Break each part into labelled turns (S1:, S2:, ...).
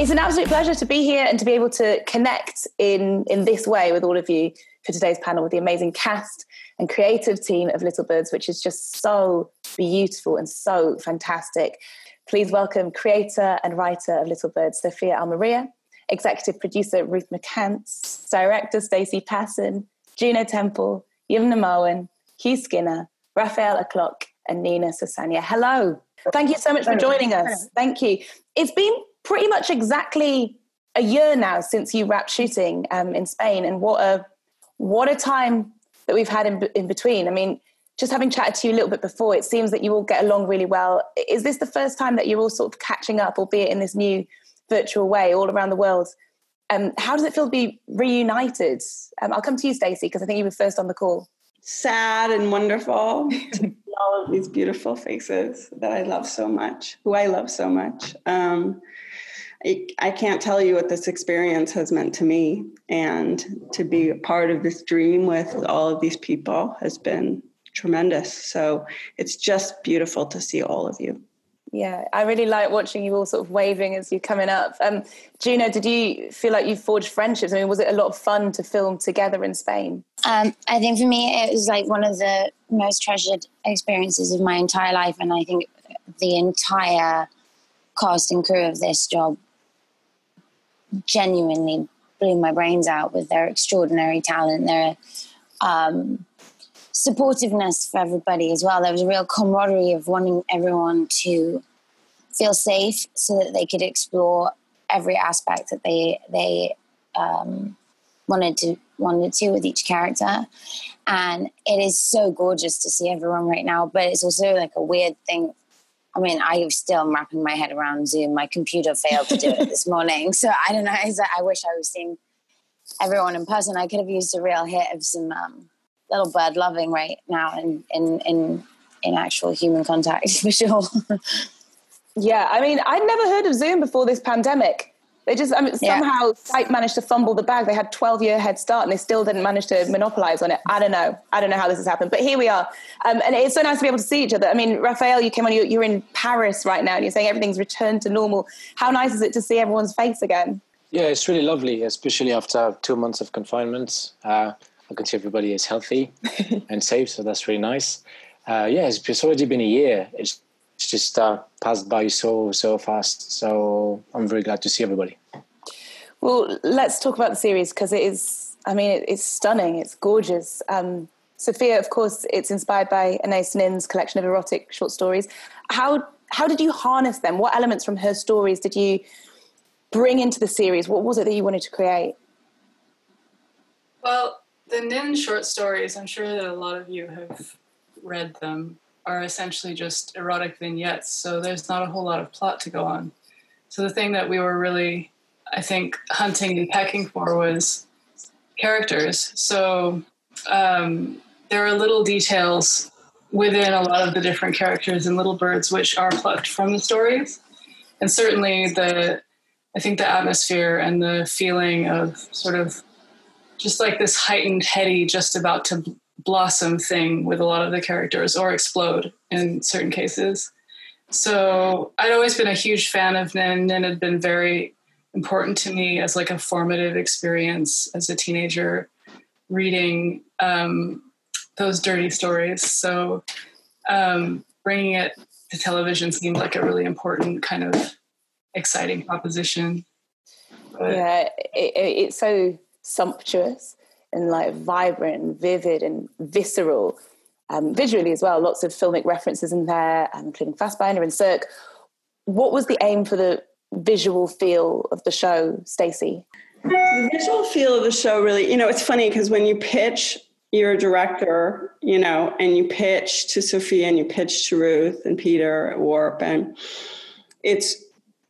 S1: It's an absolute pleasure to be here and to be able to connect in, in this way with all of you for today's panel with the amazing cast and creative team of Little Birds, which is just so beautiful and so fantastic. Please welcome creator and writer of Little Birds, Sophia Al-Maria, executive producer Ruth McCance, director Stacey Passon, Juno Temple, Yumna Marwan, Hugh Skinner, Raphael Acloque, and Nina Sosanya. Hello. Thank you so much for joining us. Thank you. It's been pretty much exactly a year now since you wrapped shooting um, in Spain, and what a what a time that we've had in, in between. I mean, just having chatted to you a little bit before, it seems that you all get along really well. Is this the first time that you're all sort of catching up, albeit in this new virtual way, all around the world? Um, how does it feel to be reunited? Um, I'll come to you, Stacey, because I think you were first on the call.
S2: Sad and wonderful to all of these beautiful faces that I love so much, who I love so much. Um, I, I can't tell you what this experience has meant to me, and to be a part of this dream with all of these people has been tremendous. So it's just beautiful to see all of you.
S1: Yeah, I really like watching you all sort of waving as you're coming up. Um, Juno, did you feel like you forged friendships? I mean, was it a lot of fun to film together in Spain?
S3: Um, I think for me, it was like one of the most treasured experiences of my entire life. And I think the entire cast and crew of this job genuinely blew my brains out with their extraordinary talent, their um, supportiveness for everybody as well. There was a real camaraderie of wanting everyone to feel safe so that they could explore every aspect that they they um, wanted to wanted to with each character. And it is so gorgeous to see everyone right now, but it's also like a weird thing. I mean, I was still wrapping my head around Zoom. My computer failed to do it this morning, so I don't know. I wish I was seeing everyone in person. I could have used a real hit of some um, little bird loving right now in in in in actual human contact for sure.
S1: yeah, I mean, I'd never heard of Zoom before this pandemic. They just I mean, somehow yeah. Skype managed to fumble the bag. They had 12 year head start and they still didn't manage to monopolize on it. I don't know. I don't know how this has happened, but here we are. Um, and it's so nice to be able to see each other. I mean, Raphael, you came on, you're, you're in Paris right now and you're saying everything's returned to normal. How nice is it to see everyone's face again?
S4: Yeah, it's really lovely, especially after two months of confinement. Uh, I can see everybody is healthy and safe, so that's really nice. Uh, yeah, it's, it's, already been a year. It's, it's just uh, passed by so so fast. So I'm very glad to see everybody.
S1: Well, let's talk about the series because it is. I mean, it, it's stunning. It's gorgeous. Um, Sophia, of course, it's inspired by Anais Nin's collection of erotic short stories. How how did you harness them? What elements from her stories did you bring into the series? What was it that you wanted to create?
S5: Well, the Nin short stories, I'm sure that a lot of you have read them, are essentially just erotic vignettes. So there's not a whole lot of plot to go on. So the thing that we were really, I think, hunting and pecking for was characters. So um, there are little details within a lot of the different characters and Little Birds which are plucked from the stories. And certainly the, I think the atmosphere and the feeling of sort of just like this heightened, heady, just about to blossom thing with a lot of the characters or explode in certain cases. So I'd always been a huge fan of Nin. Nin had been very important to me as like a formative experience as a teenager reading um, those dirty stories. So um, bringing it to television seemed like a really important kind of exciting proposition.
S1: But, yeah, it, it, it's so sumptuous and like vibrant and vivid and visceral um, visually as well. Lots of filmic references in there, um, including Fassbinder and Sirk. What was the aim for the visual feel of the show, Stacey?
S2: The visual feel of the show really, you know, it's funny because when you pitch you're a director, you know, and you pitch to Sophia and you pitch to Ruth and Peter at Warp, and it's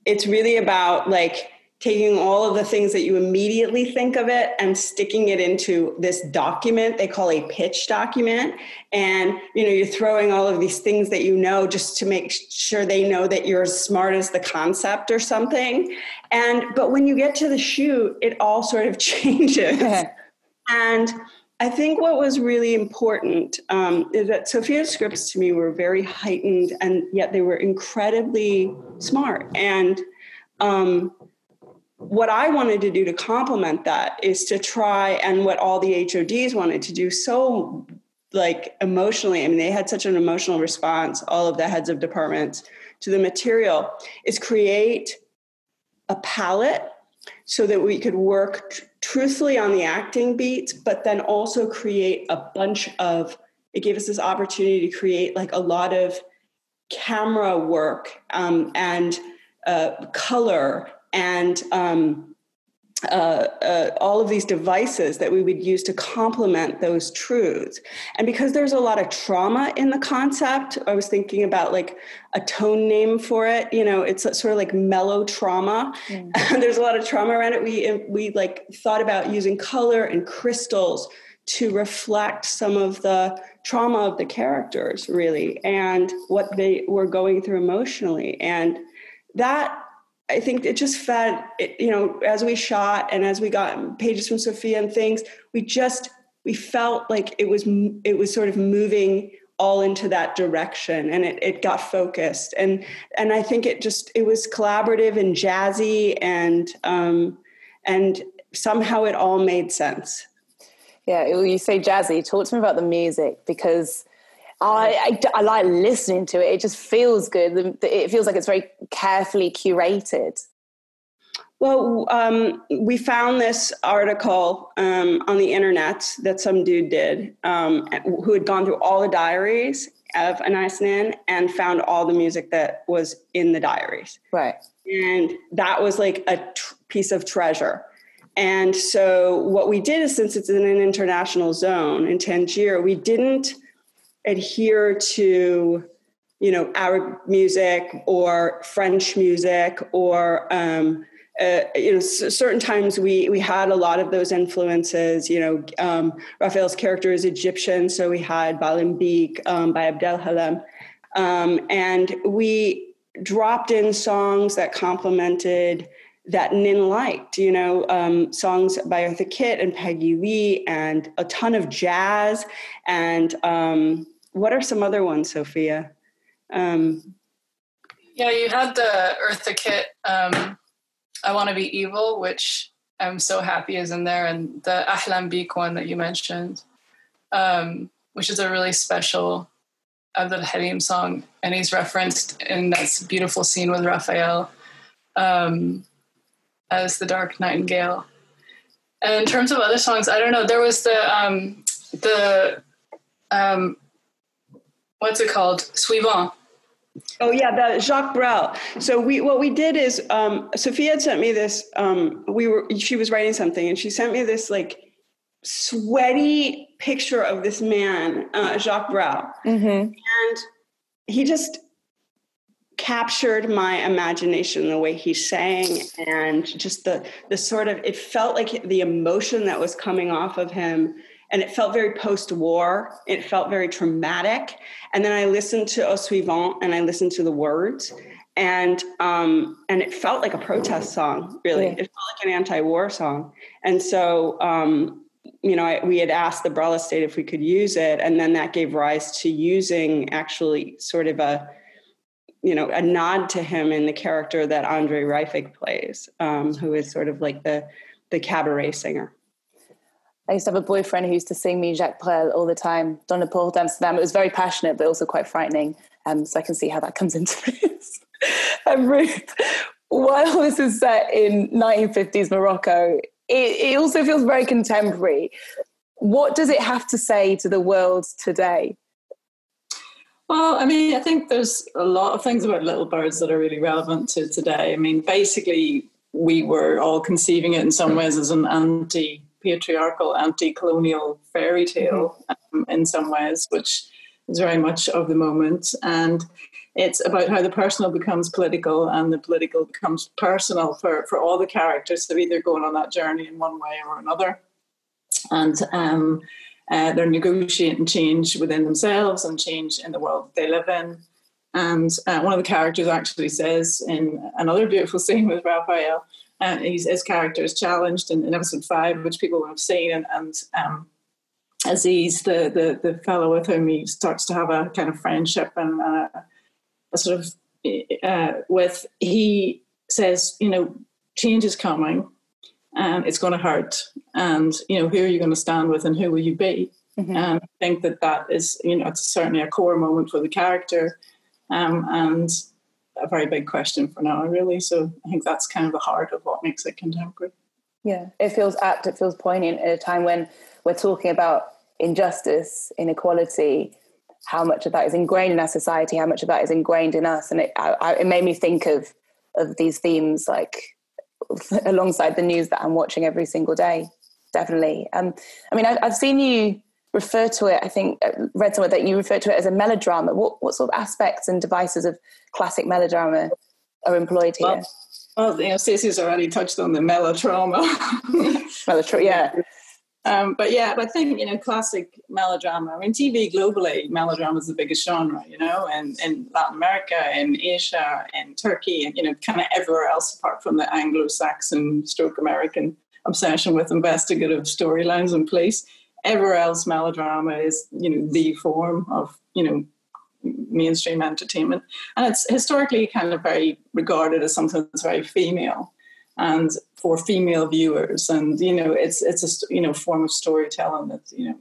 S2: it's really about like taking all of the things that you immediately think of it and sticking it into this document they call a pitch document. And you know you're throwing all of these things that you know just to make sure they know that you're as smart as the concept or something. And but when you get to the shoot it all sort of changes. And I think what was really important um, is that Sophia's scripts to me were very heightened, and yet they were incredibly smart. And um, what I wanted to do to complement that is to try, and what all the HODs wanted to do so like emotionally, I mean, they had such an emotional response, all of the heads of departments to the material, is create a palette so that we could work tr- truthfully on the acting beats, but then also create a bunch of, it gave us this opportunity to create like a lot of camera work um, and uh, color and um, uh, uh, all of these devices that we would use to complement those truths. And because there's a lot of trauma in the concept, I was thinking about like a tone name for it. You know, it's sort of like mellow trauma. Mm. there's a lot of trauma around it. We we like thought about using color and crystals to reflect some of the trauma of the characters, really, and what they were going through emotionally. And that I think it just fed, it, you know, as we shot and as we got pages from Sophia and things, we just we felt like it was it was sort of moving all into that direction and it, it got focused and and I think it just it was collaborative and jazzy and um, and somehow it all made sense.
S1: Yeah, you say jazzy. Talk to me about the music because I, I, I, like listening to it. It just feels good. It feels like it's very carefully curated.
S2: Well, um, we found this article um, on the internet that some dude did um, who had gone through all the diaries of Anais Nin and found all the music that was in the diaries.
S1: Right.
S2: And that was like a tr- piece of treasure. And so what we did is since it's in an international zone in Tangier, we didn't – adhere to you know Arab music or French music or um, uh, you know certain times we we had a lot of those influences you know um, Raphael's character is Egyptian so we had Balimbeek um, by Abdel Halim um, and we dropped in songs that complemented that Nin liked, you know, um, songs by Eartha Kitt and Peggy Lee, and a ton of jazz. And um, what are some other ones, Sophia? Um,
S6: yeah, you had the Eartha Kitt, um, I Want to Be Evil, which I'm so happy is in there, and the Ahlam Beek one that you mentioned, um, which is a really special Abdul Halim song, and he's referenced in that beautiful scene with Raphael um, as the Dark Nightingale. And in terms of other songs, I don't know. There was the um, the um, what's it called? Suivant.
S2: Oh yeah, the Jacques Brel. So we what we did is um, Sophia had sent me this. Um, we were she was writing something, and she sent me this like sweaty picture of this man, uh, Jacques Brel, mm-hmm. and he just captured my imagination the way he sang and just the the sort of it felt like the emotion that was coming off of him and it felt very post-war. It felt very traumatic. And then i listened to au suivant and i listened to the words and um, and it felt like a protest song really. Yeah. it felt like an anti-war song. And so um, you know I, we had asked the Brel estate if we could use it and then that gave rise to using actually sort of a you know a nod to him in the character that andre reifig plays um, who is sort of like the the cabaret singer
S1: I used to have a boyfriend who used to sing me Jacques Brel all the time, Dans le port d'Amsterdam. It was very passionate, but also quite frightening. Um, so I can see how that comes into this. and Ruth, while this is set in 1950s Morocco, it, it also feels very contemporary. What does it have to say to the world today?
S6: Well, I mean, I think there's a lot of things about Little Birds that are really relevant to today. I mean, basically, we were all conceiving it in some ways as an anti patriarchal, anti colonial fairy tale um, in some ways, which is very much of the moment. And it's about how the personal becomes political and the political becomes personal for, for all the characters. They're either going on that journey in one way or another. And um, uh, they're negotiating change within themselves and change in the world they live in. And uh, one of the characters actually says in another beautiful scene with Raphael and his character is challenged in, in, episode five, which people will have seen, and, and um, Aziz, the, the the fellow with whom he starts to have a kind of friendship and uh, a sort of uh, with, he says, you know, change is coming and it's going to hurt and you know who are you going to stand with and who will you be? Mm-hmm. and i think that that is you know it's certainly a core moment for the character um, and a very big question for now really. So i think that's kind of the heart of what makes it contemporary.
S1: Yeah it feels apt it feels poignant at a time when we're talking about injustice inequality how much of that is ingrained in our society how much of that is ingrained in us. And it, I, I, it made me think of of these themes like alongside the news that I'm watching every single day. Definitely. Um, I mean, I, have seen you refer to it. I think I uh, read somewhere that you refer to it as a melodrama. What what sort of aspects and devices of classic melodrama are employed here?
S6: Well, well you know, Stacey's already touched on the melodrama.
S1: melodrama, yeah.
S6: Um, but yeah, but I think you know, classic melodrama. I mean, TV globally, melodrama is the biggest genre. You know, and in Latin America, in Asia, in Turkey, and you know, kind of everywhere else apart from the Anglo-Saxon, stroke American obsession with investigative storylines and place. Everywhere else, melodrama is you know the form of you know mainstream entertainment, and it's historically kind of very regarded as something that's very female and for female viewers. And you know, it's it's a you know form of storytelling that you know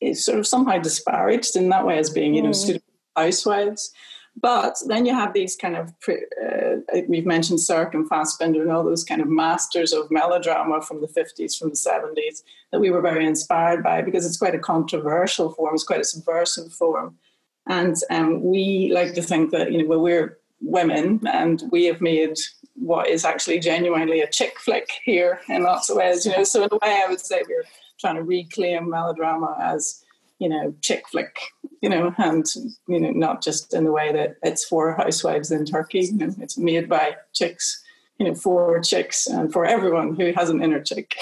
S6: is sort of somehow disparaged in that way as being you know mm. housewives. But then you have these kind of, uh, we've mentioned Sirk and Fassbinder and all those kind of masters of melodrama from the 50s, from the 70s, that we were very inspired by because it's quite a controversial form, it's quite a subversive form. And um, we like to think that, you know, well, we're women and we have made what is actually genuinely a chick flick here in lots of ways. You know, so in a way, I would say we're trying to reclaim melodrama as you know chick flick. You know, and you know not just in the way that it's for housewives in Turkey. You know, it's made by chicks. You know, for chicks and for everyone who has an inner chick,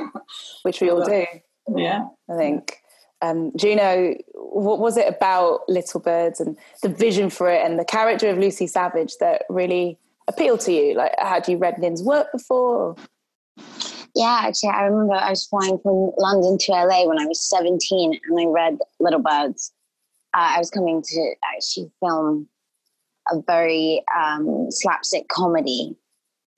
S1: which we all do.
S6: Yeah,
S1: I think. Um, Juno, what was it about Little Birds and the vision for it and the character of Lucy Savage that really appeal to you? Like, had you read Nin's work before?
S3: Yeah, actually, I remember I was flying from London to LA when I was 17 and I read Little Birds. Uh, I was coming to actually film a very um, slapstick comedy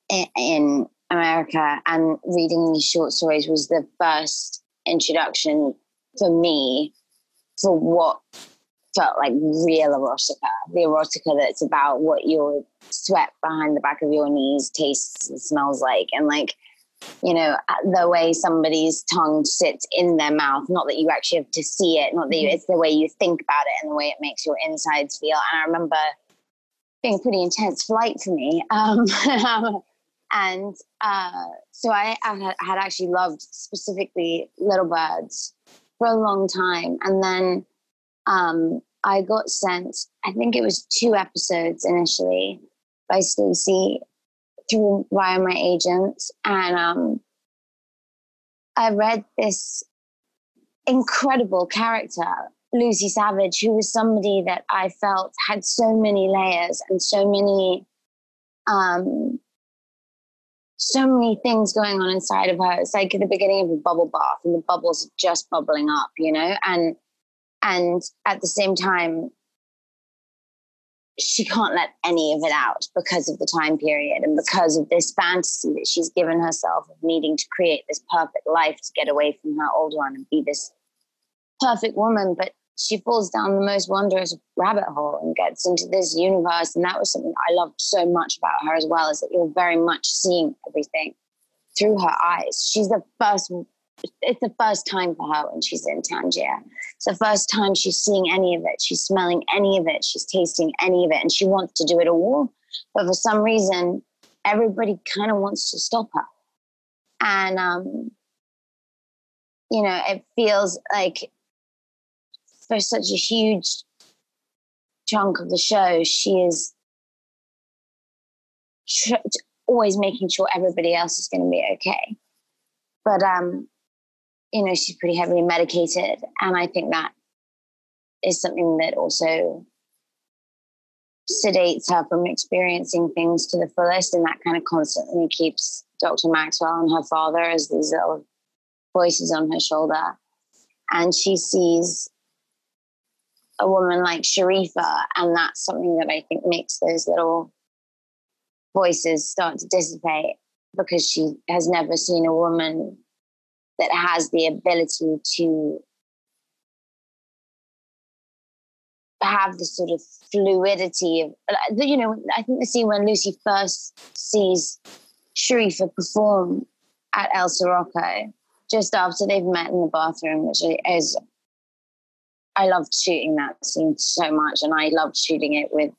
S3: in, in America, and reading these short stories was the first introduction for me for what felt like real erotica, the erotica that's about what your sweat behind the back of your knees tastes and smells like, and like, you know, the way somebody's tongue sits in their mouth. Not that you actually have to see it, not that you, mm-hmm. it's the way you think about it and the way it makes your insides feel. And I remember being a pretty intense flight for me. Um, and uh, so I, I had actually loved specifically Little Birds for a long time. And then um, I got sent, I think it was two episodes initially by Stacey through via my agent. And um, I read this incredible character, Lucy Savage, who was somebody that I felt had so many layers and so many um, so many things going on inside of her. It's like the beginning of a bubble bath and the bubbles are just bubbling up, you know? And and at the same time she can't let any of it out because of the time period and because of this fantasy that she's given herself of needing to create this perfect life to get away from her old one and be this perfect woman. But she falls down the most wondrous rabbit hole and gets into this universe. And that was something i loved so much about her as well is that you're very much seeing everything through her eyes. She's the first it's the first time for her when she's in Tangier. It's the first time she's seeing any of it. She's smelling any of it. She's tasting any of it. And she wants to do it all. But for some reason, everybody kind of wants to stop her. And, um, you know, it feels like for such a huge chunk of the show, she is tr- always making sure everybody else is going to be okay. But um, you know, she's pretty heavily medicated. And I think that is something that also sedates her from experiencing things to the fullest. And that kind of constantly keeps Dr. Maxwell and her father as these little voices on her shoulder. And she sees a woman like Sharifa, and that's something that I think makes those little voices start to dissipate because she has never seen a woman that has the ability to have the sort of fluidity of you know i think the scene when lucy first sees sharifa perform at el Sirocco just after they've met in the bathroom which is i loved shooting that scene so much and i loved shooting it with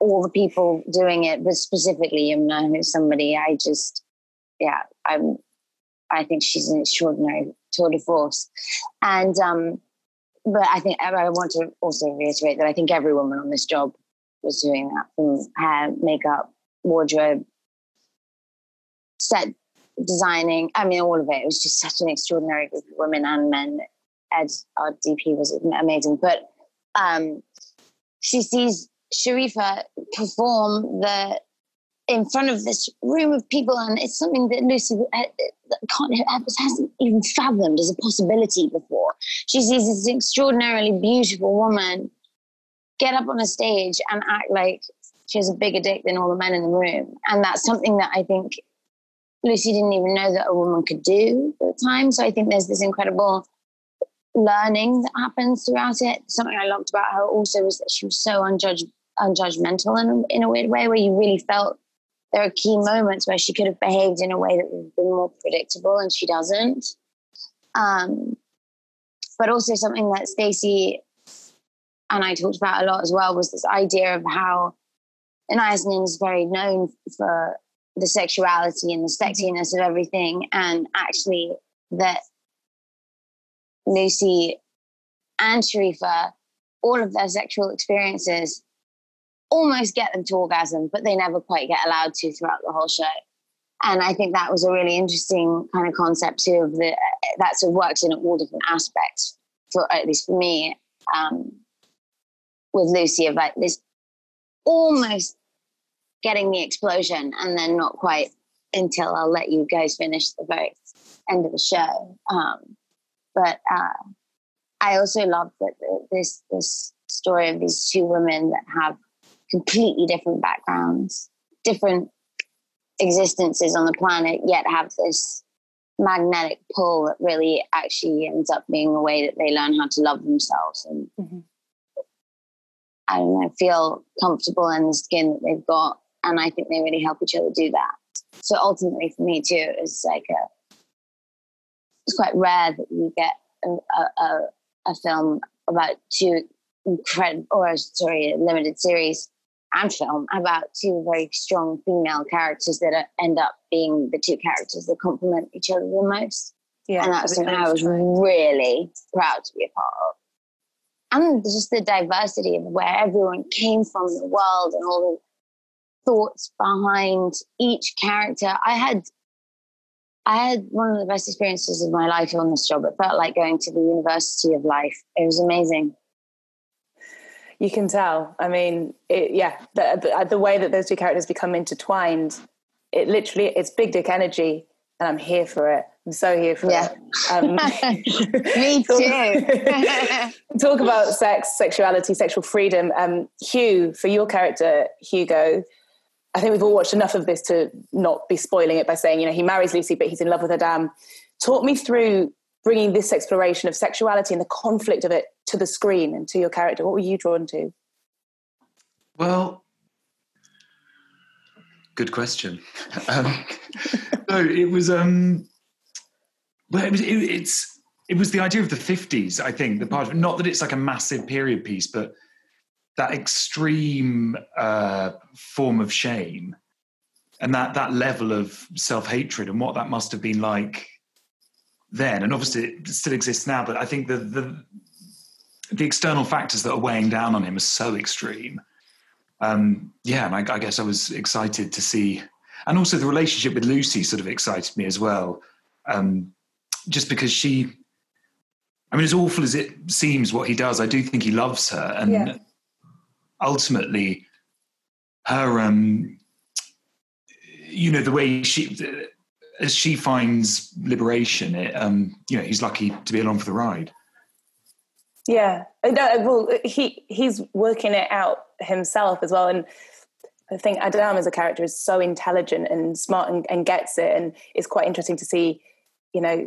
S3: all the people doing it but specifically Yumna who's somebody i just yeah i'm i think she's an extraordinary tour de force and um but I think I want to also reiterate that I think every woman on this job was doing that from hair, makeup, wardrobe, set designing. I mean, all of it. It was just such an extraordinary group of women and men. Ed, our DP, was amazing. But um, she sees Sharifa perform the in front of this room of people, and it's something that Lucy uh, can't hasn't even fathomed as a possibility before. She sees this extraordinarily beautiful woman get up on a stage and act like she has a bigger dick than all the men in the room, and that's something that I think Lucy didn't even know that a woman could do at the time. So I think there's this incredible learning that happens throughout it. Something I loved about her also was that she was so unjudgmental in in a weird way, where you really felt there are key moments where she could have behaved in a way that would have been more predictable and she doesn't. Um, but also something that Stacey and I talked about a lot as well was this idea of how Zanin is very known for the sexuality and the sexiness of everything, and actually that Lucy and Sharifa, all of their sexual experiences almost get them to orgasm, but they never quite get allowed to throughout the whole show. And I think that was a really interesting kind of concept too of the that sort of works in all different aspects for at least for me um, with Lucy of like this almost getting the explosion and then not quite until I'll let you guys finish the very end of the show. Um, but uh, I also love that this this story of these two women that have completely different backgrounds, different existences on the planet, yet have this magnetic pull that really actually ends up being a way that they learn how to love themselves and mm-hmm. I don't know, feel comfortable in the skin that they've got. And I think they really help each other do that. So ultimately for me too, it's like a, it's quite rare that you get a, a, a film about two incredible, or sorry, a limited series and film about two very strong female characters that are, end up being the two characters that complement each other the most. Yeah, and that's something I was really proud to be a part of. And just the diversity of where everyone came from in the world and all the thoughts behind each character. I had I had one of the best experiences of my life on this job. It felt like going to the University of Life. It was amazing
S1: you can tell. I mean, it, yeah, the, the, the way that those two characters become intertwined, it literally it's big dick energy, and I'm here for it. I'm so here for yeah. it. Um,
S3: Me too.
S1: talk about sex, sexuality, sexual freedom. Um, Hugh, for your character, Hugo, I think we've all watched enough of this to not be spoiling it by saying, you know, he marries Lucy, but he's in love with Adam. Talk me through bringing this exploration of sexuality and the conflict of it to the screen and to your character? What were you drawn to?
S7: Well, good question. Um, no, it was. Um, well, it was. It, it's. It was the idea of the fifties. I think the part. Of, not that it's like a massive period piece, but that extreme uh, form of shame and that that level of self hatred and what that must have been like then, and obviously it still exists now. But I think the the the external factors that are weighing down on him are so extreme. Um, yeah, and I, I, guess I was excited to see, and also the relationship with Lucy sort of excited me as well, um, just because she. I mean, as awful as it seems, what he does, I do think he loves her, and yeah. ultimately, her, um, you know, the way she as she finds liberation, it, um, you know, he's lucky to be along for the ride.
S1: Yeah, no, well, he he's working it out himself as well, and I think Adam as a character is so intelligent and smart and, and gets it, and it's quite interesting to see, you know,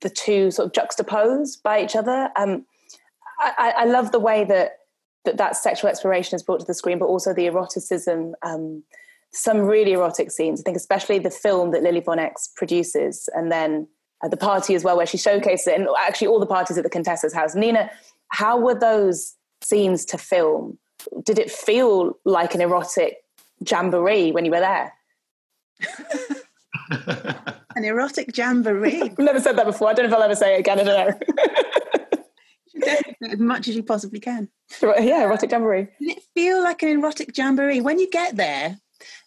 S1: the two sort of juxtaposed by each other. Um, I, I love the way that, that that sexual exploration is brought to the screen, but also the eroticism. Um, some really erotic scenes. I think especially the film that Lily Von X produces, and then at the party as well, where she showcased it, and actually all the parties at the Contessa's house. Nina, how were those scenes to film? Did it feel like an erotic jamboree when you were there?
S8: an erotic jamboree.
S1: I've never said that before. I don't know if I'll ever say it again. I don't
S8: know. as much as you possibly can.
S1: Yeah, erotic jamboree.
S8: Did it feel like an erotic jamboree? When you get there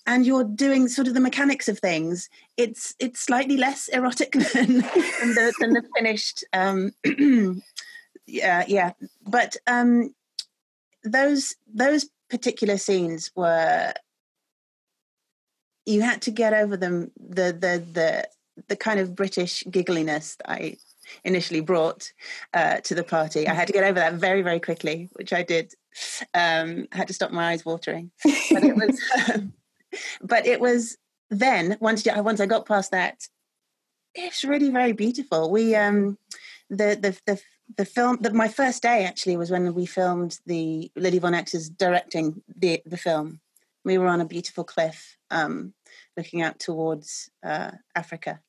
S8: and you're doing sort of the mechanics of things, it's it's slightly less erotic than, than, the, than the finished. Um, yeah, yeah. But um, those those particular scenes were you had to get over them the the the the kind of British giggliness that I initially brought uh, to the party. I had to get over that very very quickly, which I did. Um, I had to stop my eyes watering, but it was. Um, but it was then once once I got past that, it's really very beautiful. We um the the the the film that my first day actually was when we filmed the Lily Von X's directing the the film. We were on a beautiful cliff, um, looking out towards uh, Africa,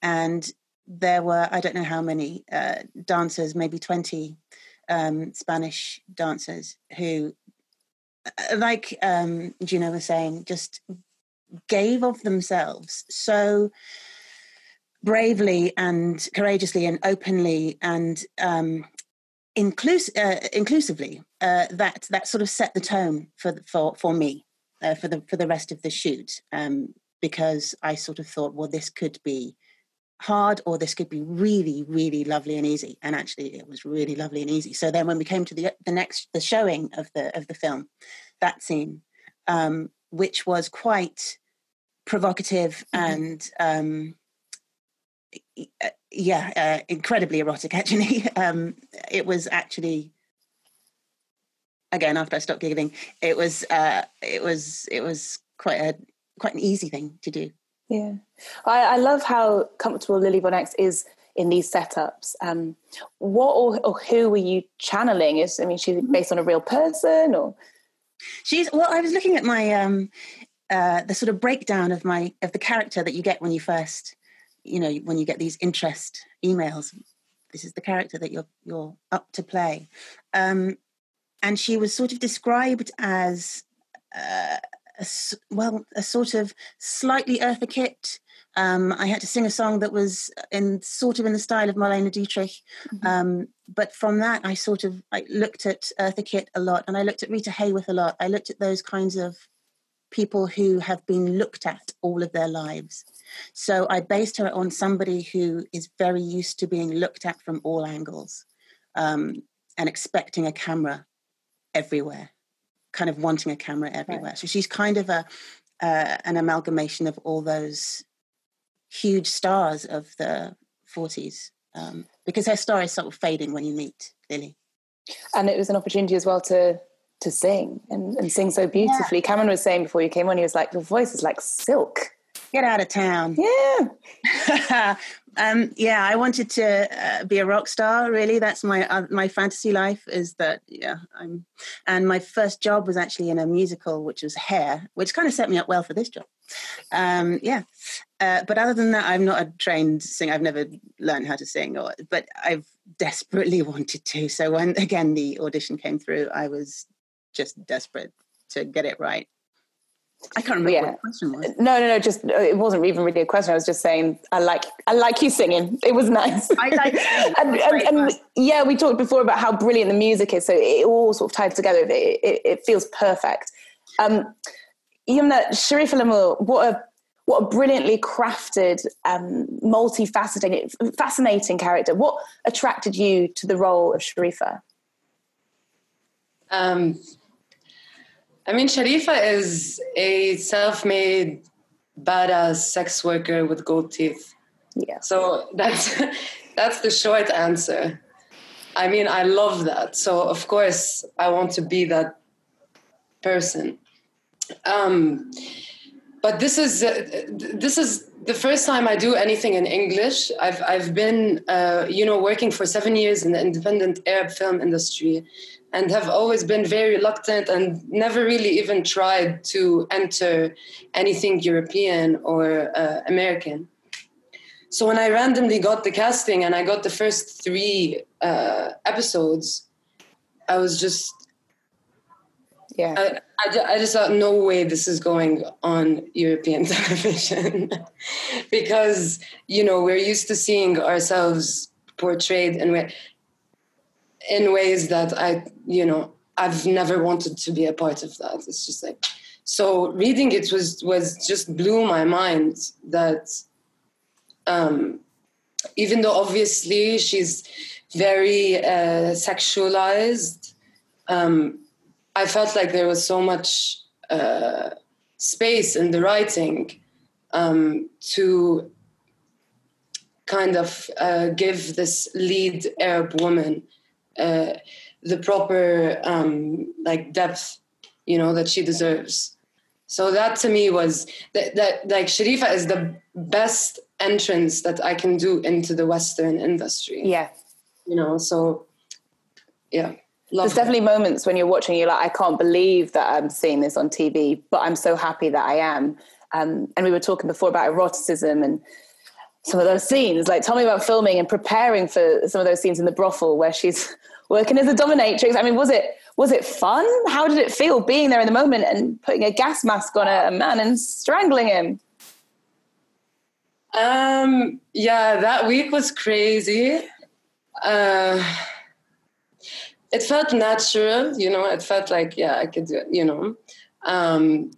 S8: and there were I don't know how many uh, dancers, maybe twenty um, Spanish dancers who, like um, Juno was saying, just gave of themselves so bravely and courageously and openly and um, inclus- uh, inclusively uh, that that sort of set the tone for for for me uh, for the for the rest of the shoot um, because I sort of thought well this could be hard or this could be really really lovely and easy and actually it was really lovely and easy so then when we came to the the next the showing of the of the film that scene um, which was quite provocative mm-hmm. and um, yeah, uh, incredibly erotic. Actually, um, it was actually again after I stopped giggling, it was uh, it was it was quite a quite an easy thing to do.
S1: Yeah, I, I love how comfortable Lily Von X is in these setups. Um, what or, or, who were you channeling? Is I mean, she's mm-hmm. based on a real person or?
S8: She's well. I was looking at my um, uh, the sort of breakdown of my of the character that you get when you first you know when you get these interest emails this is the character that you're you're up to play um, and she was sort of described as uh, a, well a sort of slightly Eartha Kitt um, I had to sing a song that was in sort of in the style of Marlene Dietrich, mm-hmm. um, but from that I sort of I looked at Eartha Kitt a lot, and I looked at Rita Hayworth a lot. I looked at those kinds of people who have been looked at all of their lives. So I based her on somebody who is very used to being looked at from all angles um, and expecting a camera everywhere, kind of wanting a camera everywhere. Right. So she's kind of a uh, an amalgamation of all those huge stars of the 40s um, because her star is sort of fading when you meet Lily.
S1: And it was an opportunity as well to to sing and, and sing so beautifully. Yeah. Cameron was saying before you came on, he was like, Your voice is like silk.
S8: Get out of town.
S1: Yeah.
S8: um, yeah, I wanted to uh, be a rock star. Really, that's my uh, my fantasy life. Is that yeah? I'm, and my first job was actually in a musical, which was Hair, which kind of set me up well for this job. Um, yeah, uh, but other than that, I'm not a trained singer. I've never learned how to sing, or but I've desperately wanted to. So when again the audition came through, I was just desperate to get it right. I can't remember yeah. what the question was.
S1: No, no, no. Just it wasn't even really a question. I was just saying I like I like you singing. It was nice.
S8: I like
S1: and, and, and yeah, we talked before about how brilliant the music is. So it all sort of tied together. It, it, it feels perfect. Um, Yumna Sharifa Lamour, what a what a brilliantly crafted, um, multifaceted, fascinating character. What attracted you to the role of Sharifa?
S9: Um, I mean, Sharifa is a self-made badass sex worker with gold teeth.
S1: Yeah.
S9: So that's that's the short answer. I mean, I love that. So of course, I want to be that person. Um, but this is uh, this is the first time I do anything in English. I've I've been uh, you know working for seven years in the independent Arab film industry, and have always been very reluctant and never really even tried to enter anything European or uh, American. So when I randomly got the casting and I got the first three uh, episodes, I was just
S1: yeah.
S9: I, I, I, just thought, no way this is going on European television. because, you know, we're used to seeing ourselves portrayed in, in ways that I, you know, I've never wanted to be a part of that. It's just like, so reading it was, was just blew my mind that um, even though obviously she's very uh, sexualized, um, I felt like there was so much uh, space in the writing um, to kind of uh, give this lead Arab woman uh, the proper um, like depth, you know, that she deserves. So that to me was that, that like Sharifa is the best entrance that I can do into the Western industry.
S1: Yeah.
S9: You know, so yeah.
S1: Love There's definitely moments when you're watching, you're like, I can't believe that I'm seeing this on TV, but I'm so happy that I am. Um, and we were talking before about eroticism and some of those scenes. Like, tell me about filming and preparing for some of those scenes in the brothel where she's working as a dominatrix. I mean, was it was it fun? How did it feel being there in the moment and putting a gas mask on a, man and strangling him?
S9: Um, yeah, that week was crazy. Uh, it felt natural, you know, it felt like, yeah, I could do it, you know. Um,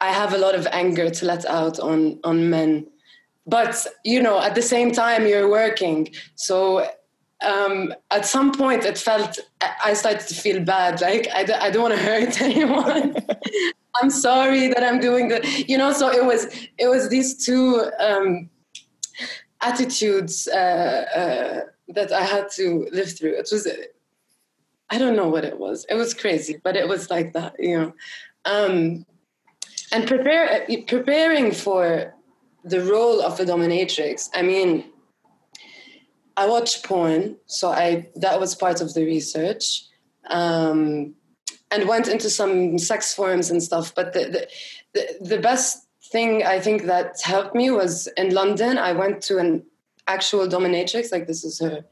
S9: I have a lot of anger to let out on, on men. But, you know, at the same time, you're working. So um, at some point, it felt, I started to feel bad. Like, I, I don't want to hurt anyone. I'm sorry that I'm doing that. You know, so it was, it was these two um, attitudes uh, uh, that I had to live through. It was I don't know what it was. It was crazy, but it was like that, you know. Um, and prepare preparing for the role of a dominatrix. I mean, I watch porn, so I that was part of the research, um, and went into some sex forums and stuff. But the, the the, best thing I think that helped me was in London. I went to an actual dominatrix, like this is her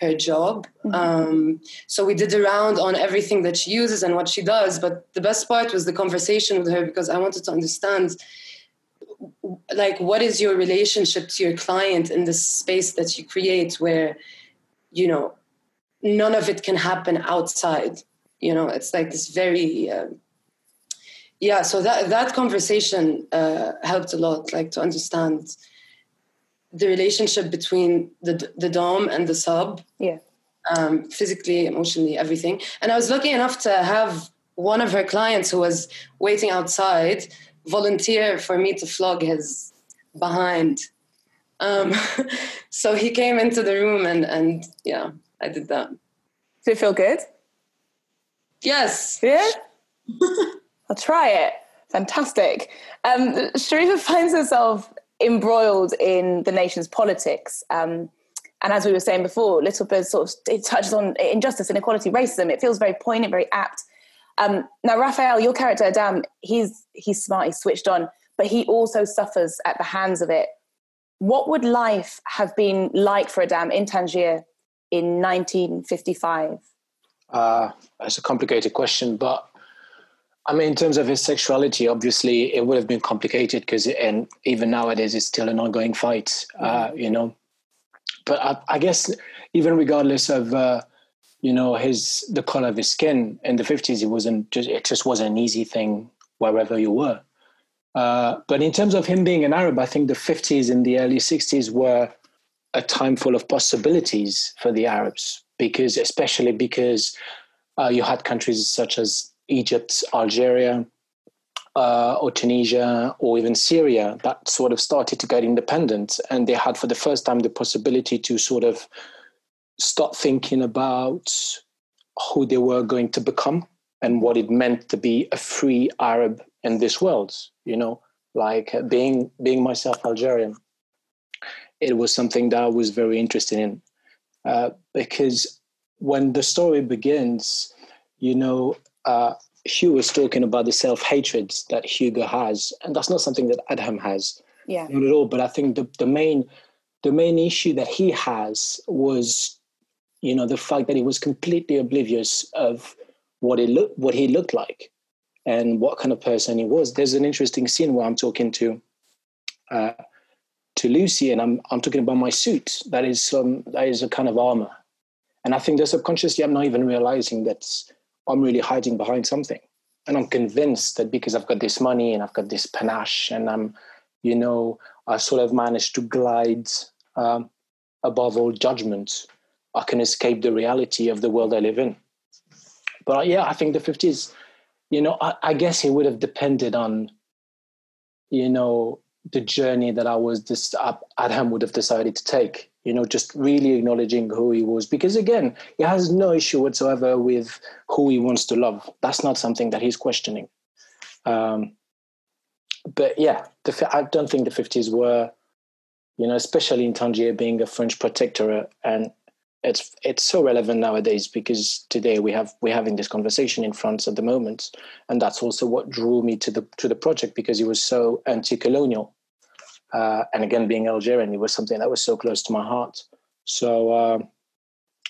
S9: her job. Mm-hmm. Um, so we did a round on everything that she uses and what she does. But the best part was the conversation with her because I wanted to understand like what is your relationship to your client in this space that you create where you know none of it can happen outside you know it's like this very uh, yeah so that that conversation uh, helped a lot like to understand the relationship between the the dom and the sub.
S1: Yeah.
S9: Um, physically, emotionally, everything. And I was lucky enough to have one of her clients who was waiting outside volunteer for me to flog his behind. Um, so he came into the room and and yeah, I did that.
S1: Did it feel good?
S9: Yes.
S1: Yeah. I'll try it. Fantastic. Um, Sharifa finds herself embroiled in the nation's politics. Um, and as we were saying before, Little Bird sort of it touches on injustice, inequality, racism. It feels very poignant, very apt. Um, now, Raphael, your character Adam, he's he's smart, he's switched on, but he also suffers at the hands of it. What would life have been like for Adam in Tangier in 1955? Uh,
S4: that's a complicated question, but I mean, in terms of his sexuality, obviously it would have been complicated because, and even nowadays, it's still an ongoing fight, uh, mm-hmm. you know. But I, I, guess even regardless of, uh, you know, his the color of his skin in the fifties, it wasn't just it just wasn't an easy thing wherever you were. Uh, but in terms of him being an Arab, I think the fifties and the early sixties were a time full of possibilities for the Arabs because, especially because uh, you had countries such as Egypt, Algeria, uh, or Tunisia, or even Syria that sort of started to get independent. And they had, for the first time, the possibility to sort of start thinking about who they were going to become and what it meant to be a free Arab in this world. You know, like being being myself Algerian, it was something that I was very interested in uh, because when the story begins, you know, uh, Hugh was talking about the self hatred that Hugo has, and that's not something that Adam has,
S1: Yeah.
S4: not at all. But I think the the main the main issue that he has was, you know, the fact that he was completely oblivious of what it looked what he looked like and what kind of person he was. There's an interesting scene where I'm talking to uh, to Lucy, and I'm I'm talking about my suit. That is that is a kind of armor, and I think that subconsciously I'm not even realizing that I'm really hiding behind something, and I'm convinced that because I've got this money and I've got this panache, and I'm, you know, I sort of managed to glide um, above all judgment. I can escape the reality of the world I live in. But yeah, I think the 50s you know, I, I, guess it would have depended on, you know, the journey that I was this Adam would have decided to take. You know, just really acknowledging who he was, because again, he has no issue whatsoever with who he wants to love. That's not something that he's questioning. Um, but yeah, the, I don't think the fifties were, you know, especially in Tangier being a French protectorate and it's it's so relevant nowadays because today we have we're having this conversation in France at the moment, and that's also what drew me to the to the project because it was so anti-colonial, uh, and again being Algerian, it was something that was so close to my heart. So uh,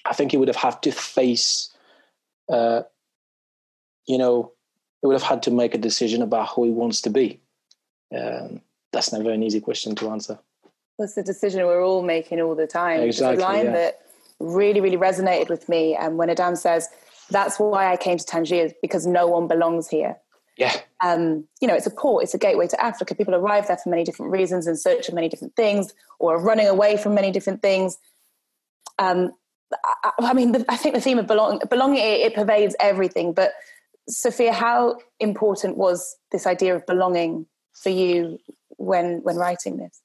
S4: I think he would have had to face, uh, you know, he would have had to make a decision about who he wants to be. Um, that's never an easy question to answer.
S1: That's the decision we're all making all the time.
S4: Exactly.
S1: A line
S4: yeah.
S1: that really, really resonated with me. And when Adam says, that's why I came to Tangier, because no one belongs here.
S4: Yeah.
S1: Um, you know, it's a port, it's a gateway to Africa. People arrive there for many different reasons in search of many different things or running away from many different things. Um, I, I mean, the, I think the theme of belong, belonging, it, it pervades everything. But Sophia, how important was this idea of belonging for you when when writing this?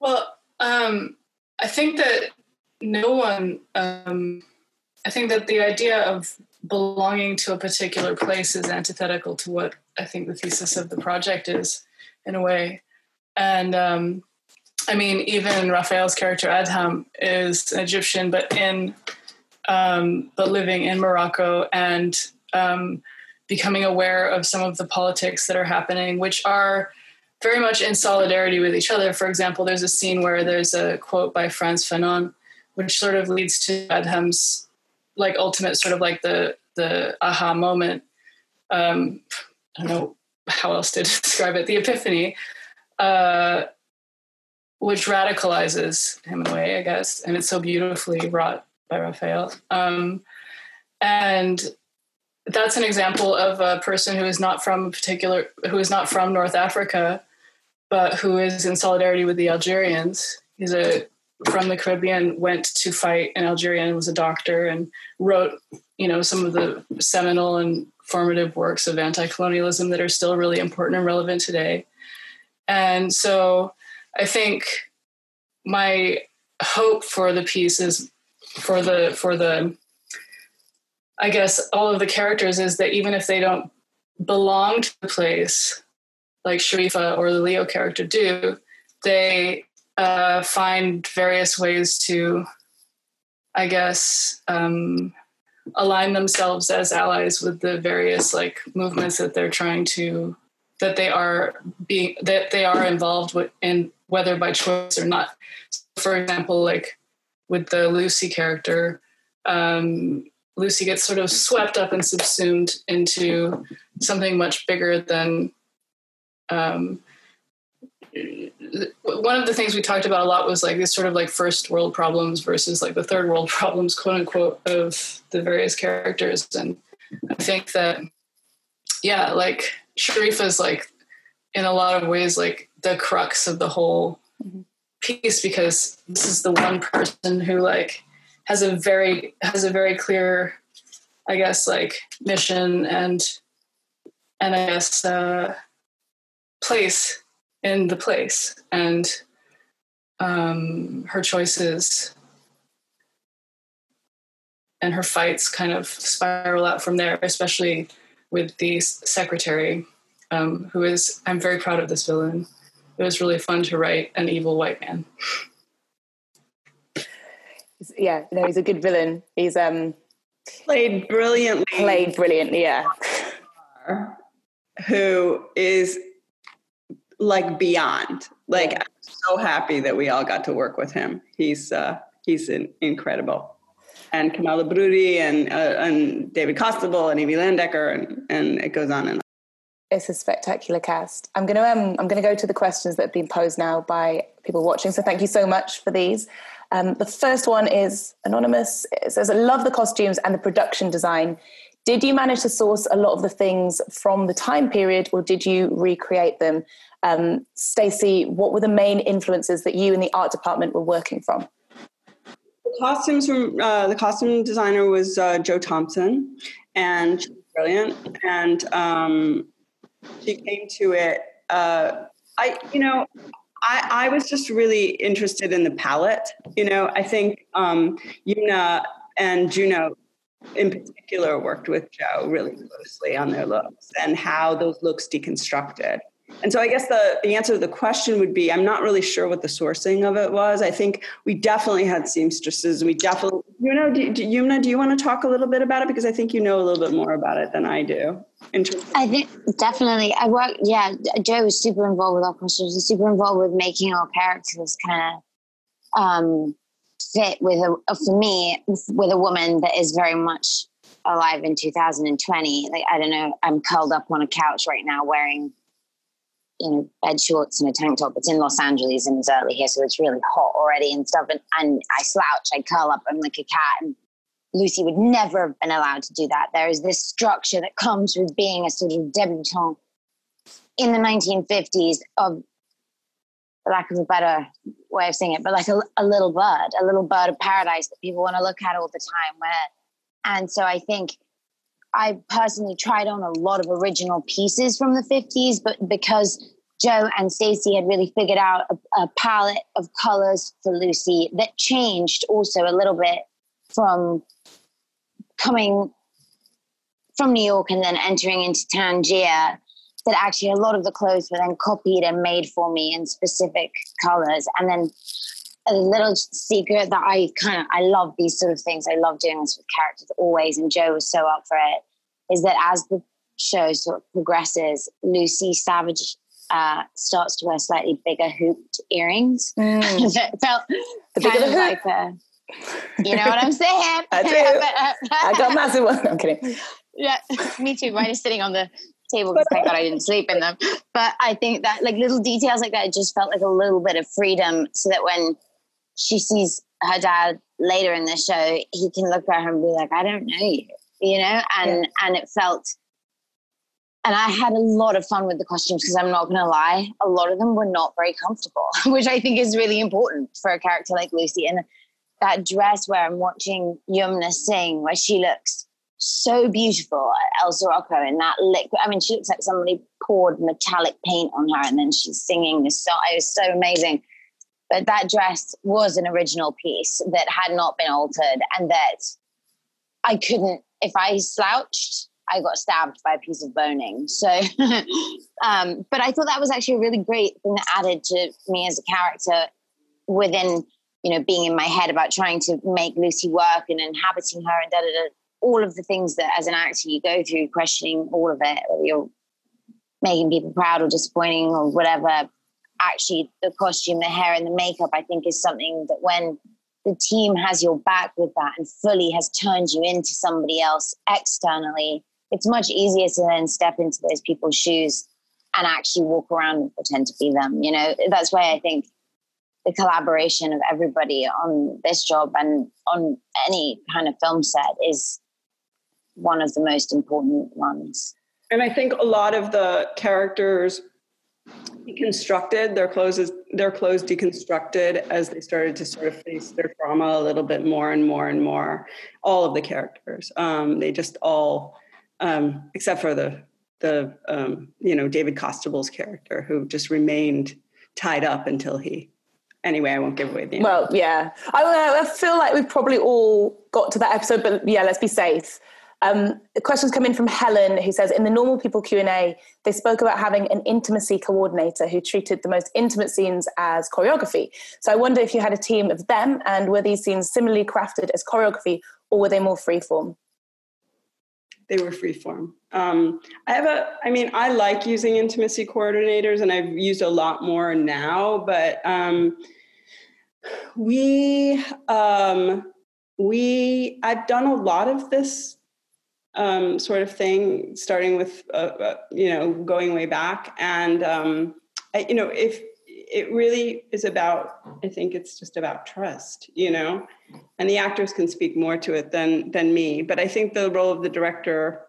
S5: Well, um, I think that no one, um, I think that the idea of belonging to a particular place is antithetical to what I think the thesis of the project is, in a way. And um, I mean, even Raphael's character Adham is an Egyptian, but in um, but living in Morocco and um, becoming aware of some of the politics that are happening, which are very much in solidarity with each other. For example, there's a scene where there's a quote by Frantz Fanon, which sort of leads to Adham's like ultimate sort of like the the aha moment. Um, I don't know how else to describe it. The epiphany, uh, which radicalizes him in a way, I guess, and it's so beautifully wrought by Raphael. Um, and that's an example of a person who is not from a particular, who is not from North Africa, but who is in solidarity with the Algerians. He's a from the Caribbean, went to fight in Algeria and was a doctor and wrote, you know, some of the seminal and formative works of anti-colonialism that are still really important and relevant today. And so I think my hope for the piece is for the for the I guess all of the characters is that even if they don't belong to the place, like Cherifa or the Leo character do, they uh, find various ways to, I guess, um, align themselves as allies with the various like movements that they're trying to that they are being that they are involved with in whether by choice or not. For example, like with the Lucy character, um, Lucy gets sort of swept up and subsumed into something much bigger than. Um, one of the things we talked about a lot was like this sort of like first world problems versus like the third world problems, quote unquote, of the various characters. And I think that, yeah, like Cherifa is like in a lot of ways like the crux of the whole mm-hmm. piece because this is the one person who like has a very has a very clear i guess like mission and and i guess uh place in the place and um her choices
S6: and her fights kind of spiral out from there, especially with the secretary, um, who is I'm very proud of this villain. It was really fun to write an evil white man.
S1: Yeah, no, he's a good villain. He's um
S2: played brilliantly.
S1: Played brilliantly, yeah.
S2: Who is like beyond. Like. I'm so happy that we all got to work with him. He's uh he's an, incredible. And Kamala Bruri and uh, and David Costabile and Evie Landecker and and it goes on and on.
S1: It's a spectacular cast. I'm going to um, I'm to go to the questions that have been posed now by people watching. So thank you so much for these. Um, the first one is anonymous. It says, "I love the costumes and the production design. Did you manage to source a lot of the things from the time period, or did you recreate them?" Um, Stacie, what were the main influences that you and the art department were working from?
S2: The costumes from uh, the costume designer was uh, Jo Thompson, and brilliant. And um, she came to it. Uh, I, you know, I, I was just really interested in the palette. You know, I think um, Yumna and Juno in particular worked with Jo really closely on their looks and how those looks deconstructed. And so I guess the, the answer to the question would be I'm not really sure what the sourcing of it was. I think we definitely had seamstresses. We definitely, you know, do, do, Yumna, do you want to talk a little bit about it? Because I think you know a little bit more about it than I do.
S3: I think definitely. I work, yeah, Jo was super involved with our costumes super involved with making our characters kind of um, fit with, a, for me, with a woman that is very much alive in 2020. Like, I don't know, I'm curled up on a couch right now wearing you know, bed shorts and a tank top. It's in Los Angeles and it's early here, so it's really hot already and stuff. And, and I slouch, I curl up, I'm like a cat. And Lucy would never have been allowed to do that. There is this structure that comes with being a sort of debutante in the 1950s of for lack of a better way of saying it, but like a, a little bird, a little bird of paradise that people want to look at all the time. Where, and so I think I personally tried on a lot of original pieces from the 50s, but because Jo and Stacie had really figured out a, a, palette of colors for Lucy that changed also a little bit from coming from New York and then entering into Tangier. That actually a lot of the clothes were then copied and made for me in specific colors. And then a little secret that I kind of I love these sort of things. I love doing this with characters always, and Jo was so up for it. Is that as the show sort of progresses, Lucy Savage uh, starts to wear slightly bigger hooped earrings. Mm. it felt the kind of like a, you know what I'm saying?
S1: I do. I got massive one. I'm kidding.
S3: Yeah, me too. Mine is sitting on the table because thank God I didn't sleep in them. But I think that like little details like that, it just felt like a little bit of freedom so that when she sees her dad later in the show, he can look at her and be like, I don't know you, you know? And yeah. and it felt and I had a lot of fun with the costumes because I'm not gonna lie, a lot of them were not very comfortable, which I think is really important for a character like Lucy. And that dress where I'm watching Yumna sing, where she looks so beautiful, Elsa Rocco in that liquid. I mean, she looks like somebody poured metallic paint on her and then she's singing this song. It was so amazing. But that dress was an original piece that had not been altered, and that I couldn't, if I slouched, I got stabbed by a piece of boning. So, um, but I thought that was actually a really great thing that added to me as a character within, you know, being in my head about trying to make Lucy work and inhabiting her and da da da. All of the things that as an actor you go through, questioning all of it, or you're making people proud or disappointing or whatever actually the costume, the hair, and the makeup, I think is something that when the team has your back with that and fully has turned you into somebody else externally, it's much easier to then step into those people's shoes and actually walk around and pretend to be them. You know, that's why I think the collaboration of everybody on this job and on any kind of film set is one of the most important ones.
S2: And I think a lot of the characters deconstructed their clothes their clothes deconstructed as they started to sort of face their trauma a little bit more and more and more all of the characters um, they just all um, except for the the um, you know david costabile's character who just remained tied up until he anyway, I won't give away the.
S1: Well, yeah, I, I feel like we've probably all got to that episode, but yeah, let's be safe. Um, the questions come in from Helen, who says, in the normal people Q and A, they spoke about having an intimacy coordinator who treated the most intimate scenes as choreography. So I wonder if you had a team of them, and were these scenes similarly crafted as choreography, or were they more freeform?
S2: They were freeform. Um, I have a, I mean, I like using intimacy coordinators, and I've used a lot more now. But um, we, um, we, I've done a lot of this um, sort of thing, starting with uh, uh, you know going way back, and um, I, you know if it really is about, I think it's just about trust, you know, and the actors can speak more to it than than me. But I think the role of the director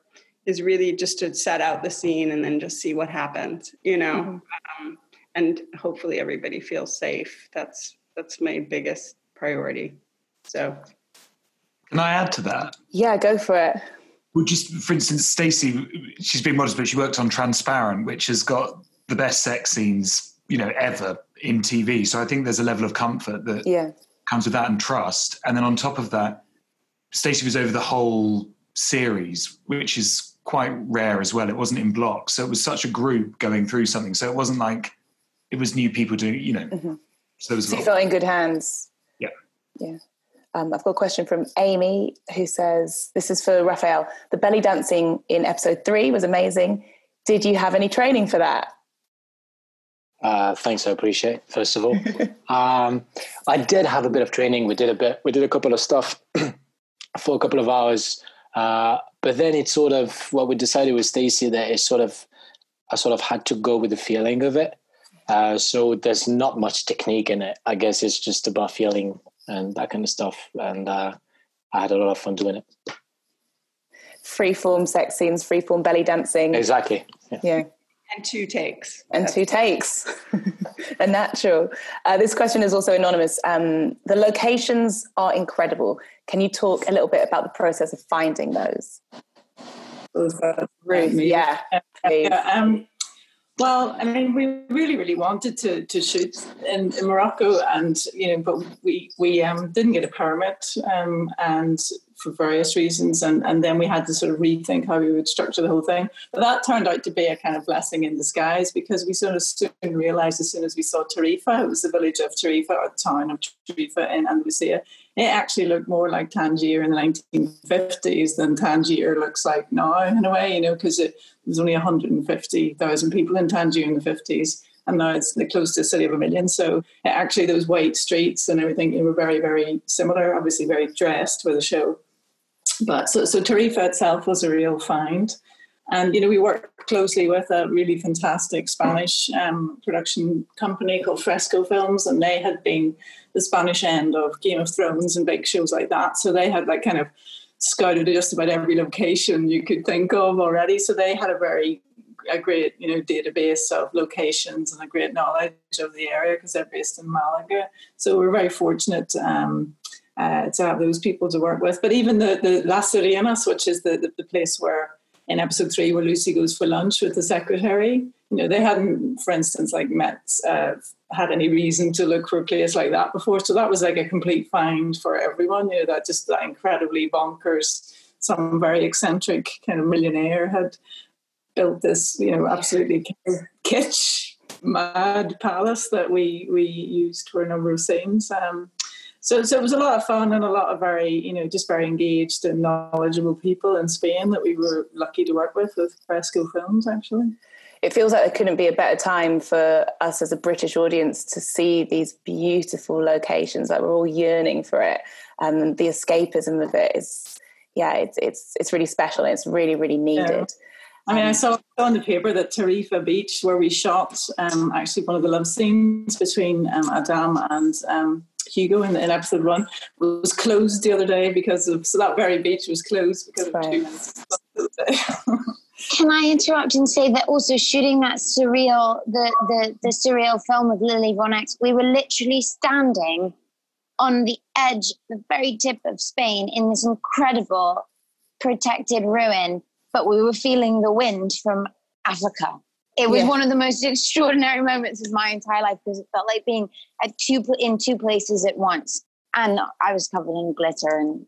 S2: is really just to set out the scene and then just see what happens, you know, mm-hmm. um, and hopefully everybody feels safe. That's that's my biggest priority. So.
S7: Can I add to that?
S1: Yeah, go for it.
S7: Well, just for instance, Stacie, she's been modest, but she worked on Transparent, which has got the best sex scenes, you know, ever in TV. So I think there's a level of comfort that
S1: yeah.
S7: comes with that and trust. And then on top of that, Stacie was over the whole series, which is quite rare as well. It wasn't in blocks. So it was such a group going through something. So it wasn't like it was new people doing, you know. Mm-hmm.
S1: So, so you felt in good hands.
S7: Yeah.
S1: Yeah. Um, I've got a question from Amy who says, This is for Raphael. The belly dancing in episode three was amazing. Did you have any training for that?
S4: Uh, thanks, I appreciate. It, First of all, um, I did have a bit of training. We did a bit. We did a couple of stuff for a couple of hours, uh, but then it's sort of what we decided with Stacie that it sort of I sort of had to go with the feeling of it. Uh, so there's not much technique in it. I guess it's just about feeling and that kind of stuff. And uh, I had a lot of fun doing it.
S1: Freeform sex scenes, freeform belly dancing.
S4: Exactly.
S1: Yeah. yeah.
S2: And two takes.
S1: And two takes. a natural. Uh, this question is also anonymous. Um, the locations are incredible. Can you talk a little bit about the process of finding those?
S6: Ruth, yeah. yeah um, well, I mean, we really, really wanted to to shoot in, in Morocco, and you know, but we we um, didn't get a permit, um, and for various reasons, and and then we had to sort of rethink how we would structure the whole thing. But that turned out to be a kind of blessing in disguise because we sort of soon realised as soon as we saw Tarifa, it was the village of Tarifa or the town of Tarifa in Andalusia, it actually looked more like Tangier in the 1950s than Tangier looks like now, in a way, you know, because it was only 150,000 people in Tangier in the 50s. And now it's close to a city of a million. So actually, those white streets and everything were very, very similar, obviously, very dressed for the show. But so, so Tarifa itself was a real find. And you know, we worked closely with a really fantastic Spanish um, production company called Fresco Films, and they had been the Spanish end of Game of Thrones and big shows like that. So they had like kind of scouted just about every location you could think of already. So they had a very a great you know database of locations and a great knowledge of the area because they're based in Malaga. So we're very fortunate. Um, uh, to have those people to work with, but even the the Las Sirenas, which is the, the, the place where in episode three where Lucy goes for lunch with the secretary. You know, they hadn't, for instance, like met, uh, had any reason to look for a place like that before. So that was like a complete find for everyone. You know, that just that incredibly bonkers, some very eccentric kind of millionaire had built this, you know, absolutely kitsch, mad palace that we we used for a number of scenes. Um, so, so it was a lot of fun and a lot of very, you know, just very engaged and knowledgeable people in Spain that we were lucky to work with with Fresco Films, actually.
S1: It feels like there couldn't be a better time for us as a British audience to see these beautiful locations. Like we're all yearning for it, and the escapism of it is, yeah, it's it's it's really special. and It's really really needed. Yeah.
S6: I mean, I saw on the paper that Tarifa Beach, where we shot um, actually one of the love scenes between um, Adam and um, Hugo in, in episode one was closed the other day because of so that very beach was closed because of two minutes.
S3: Can I interrupt and say that also shooting that surreal the the, the surreal film with Lily Von X, we were literally standing on the edge, the very tip of Spain in this incredible protected ruin, but we were feeling the wind from Africa. It was
S1: Yeah.
S3: one of the most extraordinary moments of my entire life because it felt like being at two in two places at once. And I was covered in glitter and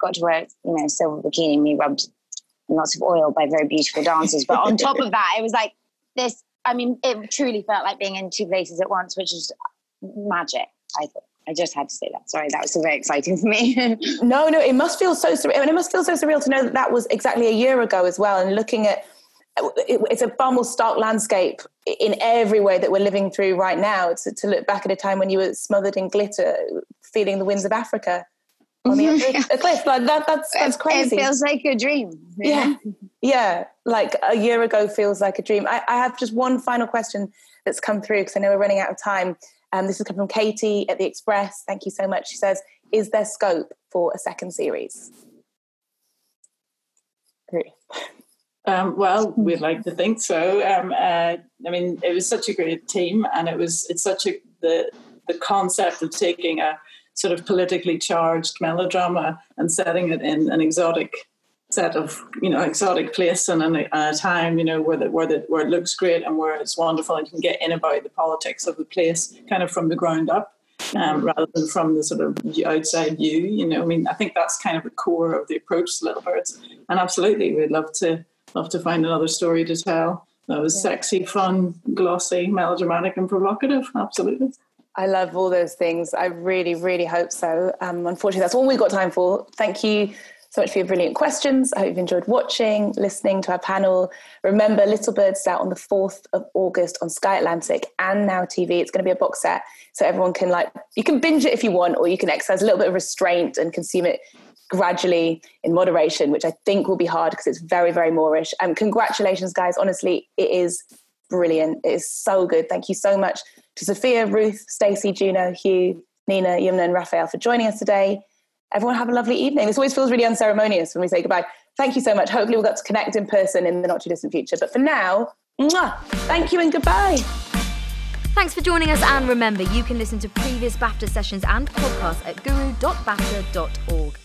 S3: got to wear, you know, silver bikini, me rubbed lots of oil by very beautiful dancers. But on top of that, it was like this. I mean, it truly felt like being in two places at once, which is magic. I thought. I just had to say that. Sorry, that was so very exciting for me.
S1: No, no, it must feel so surreal. And it must feel so surreal to know that that was exactly a year ago as well. And looking at it, it's a far more stark landscape in every way that we're living through right now. To, to look back at a time when you were smothered in glitter, feeling the winds of Africa on the edge of a cliff. Like that, that's that's crazy.
S3: It feels like a dream. you
S1: yeah, yeah. Like a year ago feels like a dream. I, I have just one final question that's come through because I know we're running out of time. Um, this has come from Katie at the Express. Thank you so much. She says, "Is there scope for a second series?" Ruth.
S6: Um, well, we'd like to think so. Um, uh, I mean, it was such a great team, and it was it's such a the the concept of taking a sort of politically charged melodrama and setting it in an exotic set of you know exotic place and a, a time you know where the, where the where it looks great and where it's wonderful and you can get in about the politics of the place kind of from the ground up um, rather than from the sort of outside view you know. I mean I think that's kind of the core of the approach to Little Birds. And absolutely we'd love to love to find another story to tell that was sexy fun glossy melodramatic and provocative absolutely
S1: I love all those things. I really, really hope so. Um, unfortunately, that's all we've got time for. Thank you so much for your brilliant questions. I hope you've enjoyed watching, listening to our panel. Remember, Little Birds out on the 4th of August on Sky Atlantic and Now TV. It's going to be a box set, so everyone can like, you can binge it if you want, or you can exercise a little bit of restraint and consume it gradually in moderation, which I think will be hard because it's very, very moreish. Um, congratulations, guys. Honestly, it is brilliant. It is so good. Thank you so much to Sophia, Ruth, Stacie, Juno, Hugh, Nina, Yumna, and Raphael for joining us today. Everyone have a lovely evening. This always feels really unceremonious when we say goodbye. Thank you so much. Hopefully, we'll get to connect in person in the not too distant future. But for now, mwah, thank you and goodbye.
S10: Thanks for joining us, and remember, you can listen to previous BAFTA sessions and podcasts at guru.bafta.org.